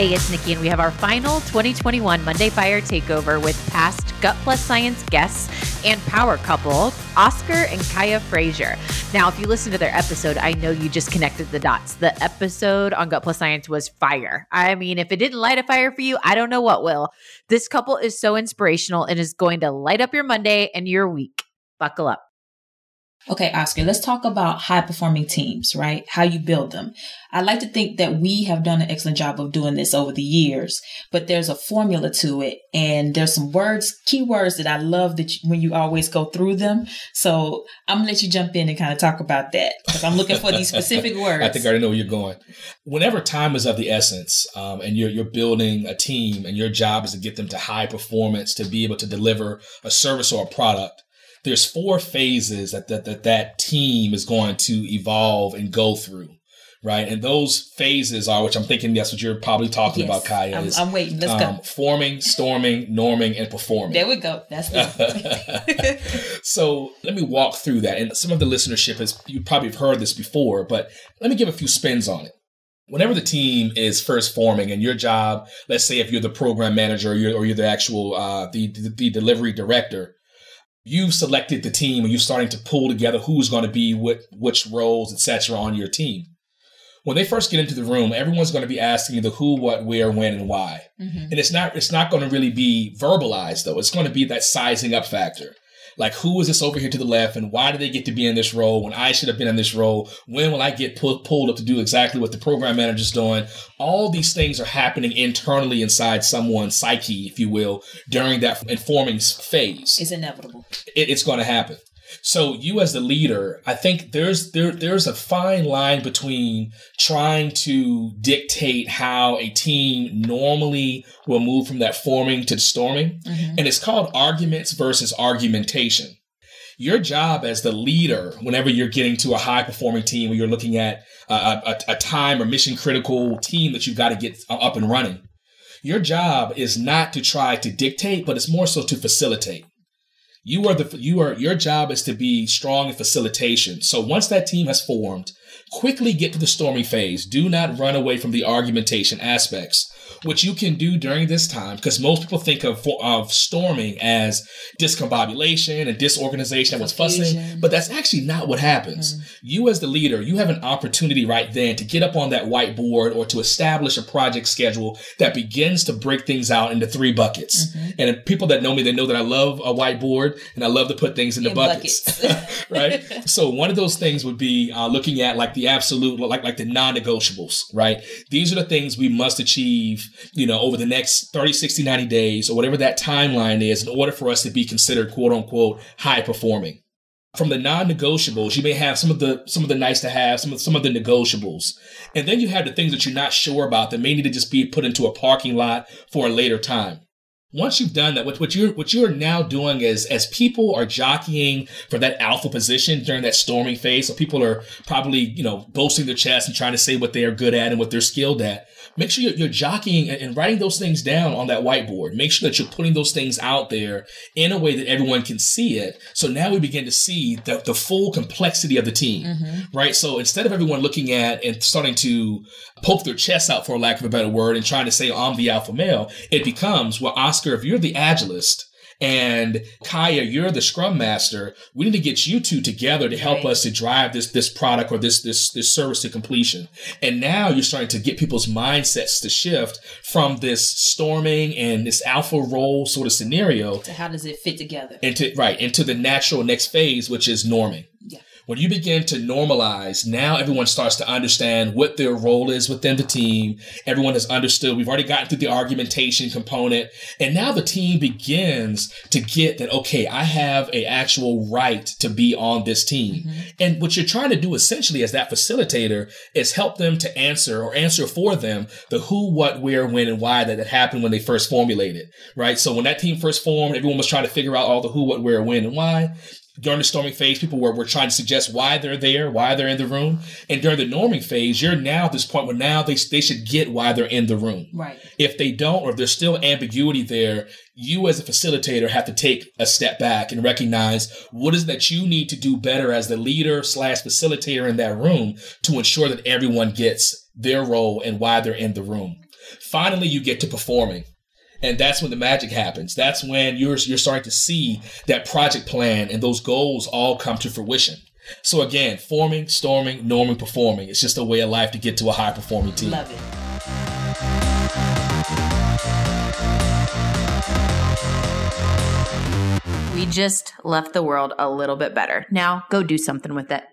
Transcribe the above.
Hey, it's Nikki, and we have our final 2021 Monday Fire Takeover with past Gut Plus Science guests and power couple, Oscar and Kaya Frazier. Now, if you listen to their episode, I know you just connected the dots. The episode on Gut Plus Science was fire. I mean, if it didn't light a fire for you, I don't know what will. This couple is so inspirational and is going to light up your Monday and your week. Buckle up. Okay, Oscar, let's talk about high performing teams, right? How you build them. I like to think that we have done an excellent job of doing this over the years, but there's a formula to it. And there's some words, key words that I love that you, when you always go through them. So I'm gonna let you jump in and kind of talk about that because I'm looking for these specific words. I think I already know where you're going. Whenever time is of the essence, um, and you're you're building a team, and your job is to get them to high performance to be able to deliver a service or a product there's four phases that that, that that team is going to evolve and go through right? And those phases are, which I'm thinking that's what you're probably talking yes, about, Kaya. I'm, is, I'm waiting. Let's um, go. Forming, storming, norming, and performing. There we go. That's it. so let me walk through that. And some of the listenership has you probably have heard this before, but let me give a few spins on it. Whenever the team is first forming, and your job, let's say if you're the program manager or you're, or you're the actual uh, the, the the delivery director, you've selected the team and you're starting to pull together who's going to be what which roles etc on your team. When they first get into the room everyone's going to be asking the who what where when and why. Mm-hmm. and it's not it's not going to really be verbalized though. It's going to be that sizing up factor like, who is this over here to the left, and why do they get to be in this role when I should have been in this role? When will I get pull- pulled up to do exactly what the program manager's doing? All these things are happening internally inside someone's psyche, if you will, during that informing phase. It's inevitable. It, it's going to happen. So you as the leader, I think there's there there's a fine line between trying to dictate how a team normally will move from that forming to storming, mm-hmm. and it's called arguments versus argumentation. Your job as the leader, whenever you're getting to a high performing team, where you're looking at a, a, a time or mission critical team that you've got to get up and running, your job is not to try to dictate, but it's more so to facilitate. You are the you are your job is to be strong in facilitation. So once that team has formed, quickly get to the storming phase. Do not run away from the argumentation aspects what you can do during this time, because most people think of, of storming as discombobulation and disorganization and what's fussing, but that's actually not what happens. Mm. You as the leader, you have an opportunity right then to get up on that whiteboard or to establish a project schedule that begins to break things out into three buckets. Mm-hmm. And people that know me, they know that I love a whiteboard and I love to put things into in buckets, buckets. right? so one of those things would be uh, looking at like the absolute, like like the non-negotiables, right? These are the things we must achieve you know, over the next 30, 60, 90 days or whatever that timeline is in order for us to be considered quote unquote high performing. From the non-negotiables, you may have some of the some of the nice to have, some of some of the negotiables. And then you have the things that you're not sure about that may need to just be put into a parking lot for a later time once you've done that, what, what you're what you're now doing is as people are jockeying for that alpha position during that storming phase, so people are probably you know boasting their chest and trying to say what they are good at and what they're skilled at. Make sure you're, you're jockeying and writing those things down on that whiteboard. Make sure that you're putting those things out there in a way that everyone can see it. So now we begin to see the, the full complexity of the team, mm-hmm. right? So instead of everyone looking at and starting to poke their chest out, for lack of a better word, and trying to say, oh, I'm the alpha male, it becomes, well, Oscar, if you're the agilist, and Kaya, you're the scrum master. We need to get you two together to help right. us to drive this this product or this this this service to completion. And now you're starting to get people's mindsets to shift from this storming and this alpha role sort of scenario to how does it fit together? Into right into the natural next phase, which is norming. When you begin to normalize, now everyone starts to understand what their role is within the team. Everyone has understood. We've already gotten through the argumentation component. And now the team begins to get that, okay, I have a actual right to be on this team. Mm-hmm. And what you're trying to do essentially as that facilitator is help them to answer or answer for them the who, what, where, when, and why that, that happened when they first formulated, right? So when that team first formed, everyone was trying to figure out all the who, what, where, when, and why during the storming phase, people were, were trying to suggest why they're there, why they're in the room. And during the norming phase, you're now at this point where now they, they should get why they're in the room. Right. If they don't, or if there's still ambiguity there, you as a facilitator have to take a step back and recognize what is that you need to do better as the leader slash facilitator in that room to ensure that everyone gets their role and why they're in the room. finally you get to performing. And that's when the magic happens. That's when you're you're starting to see that project plan and those goals all come to fruition. So again, forming, storming, norming, performing. It's just a way of life to get to a high performing team. Love it. We just left the world a little bit better. Now go do something with it.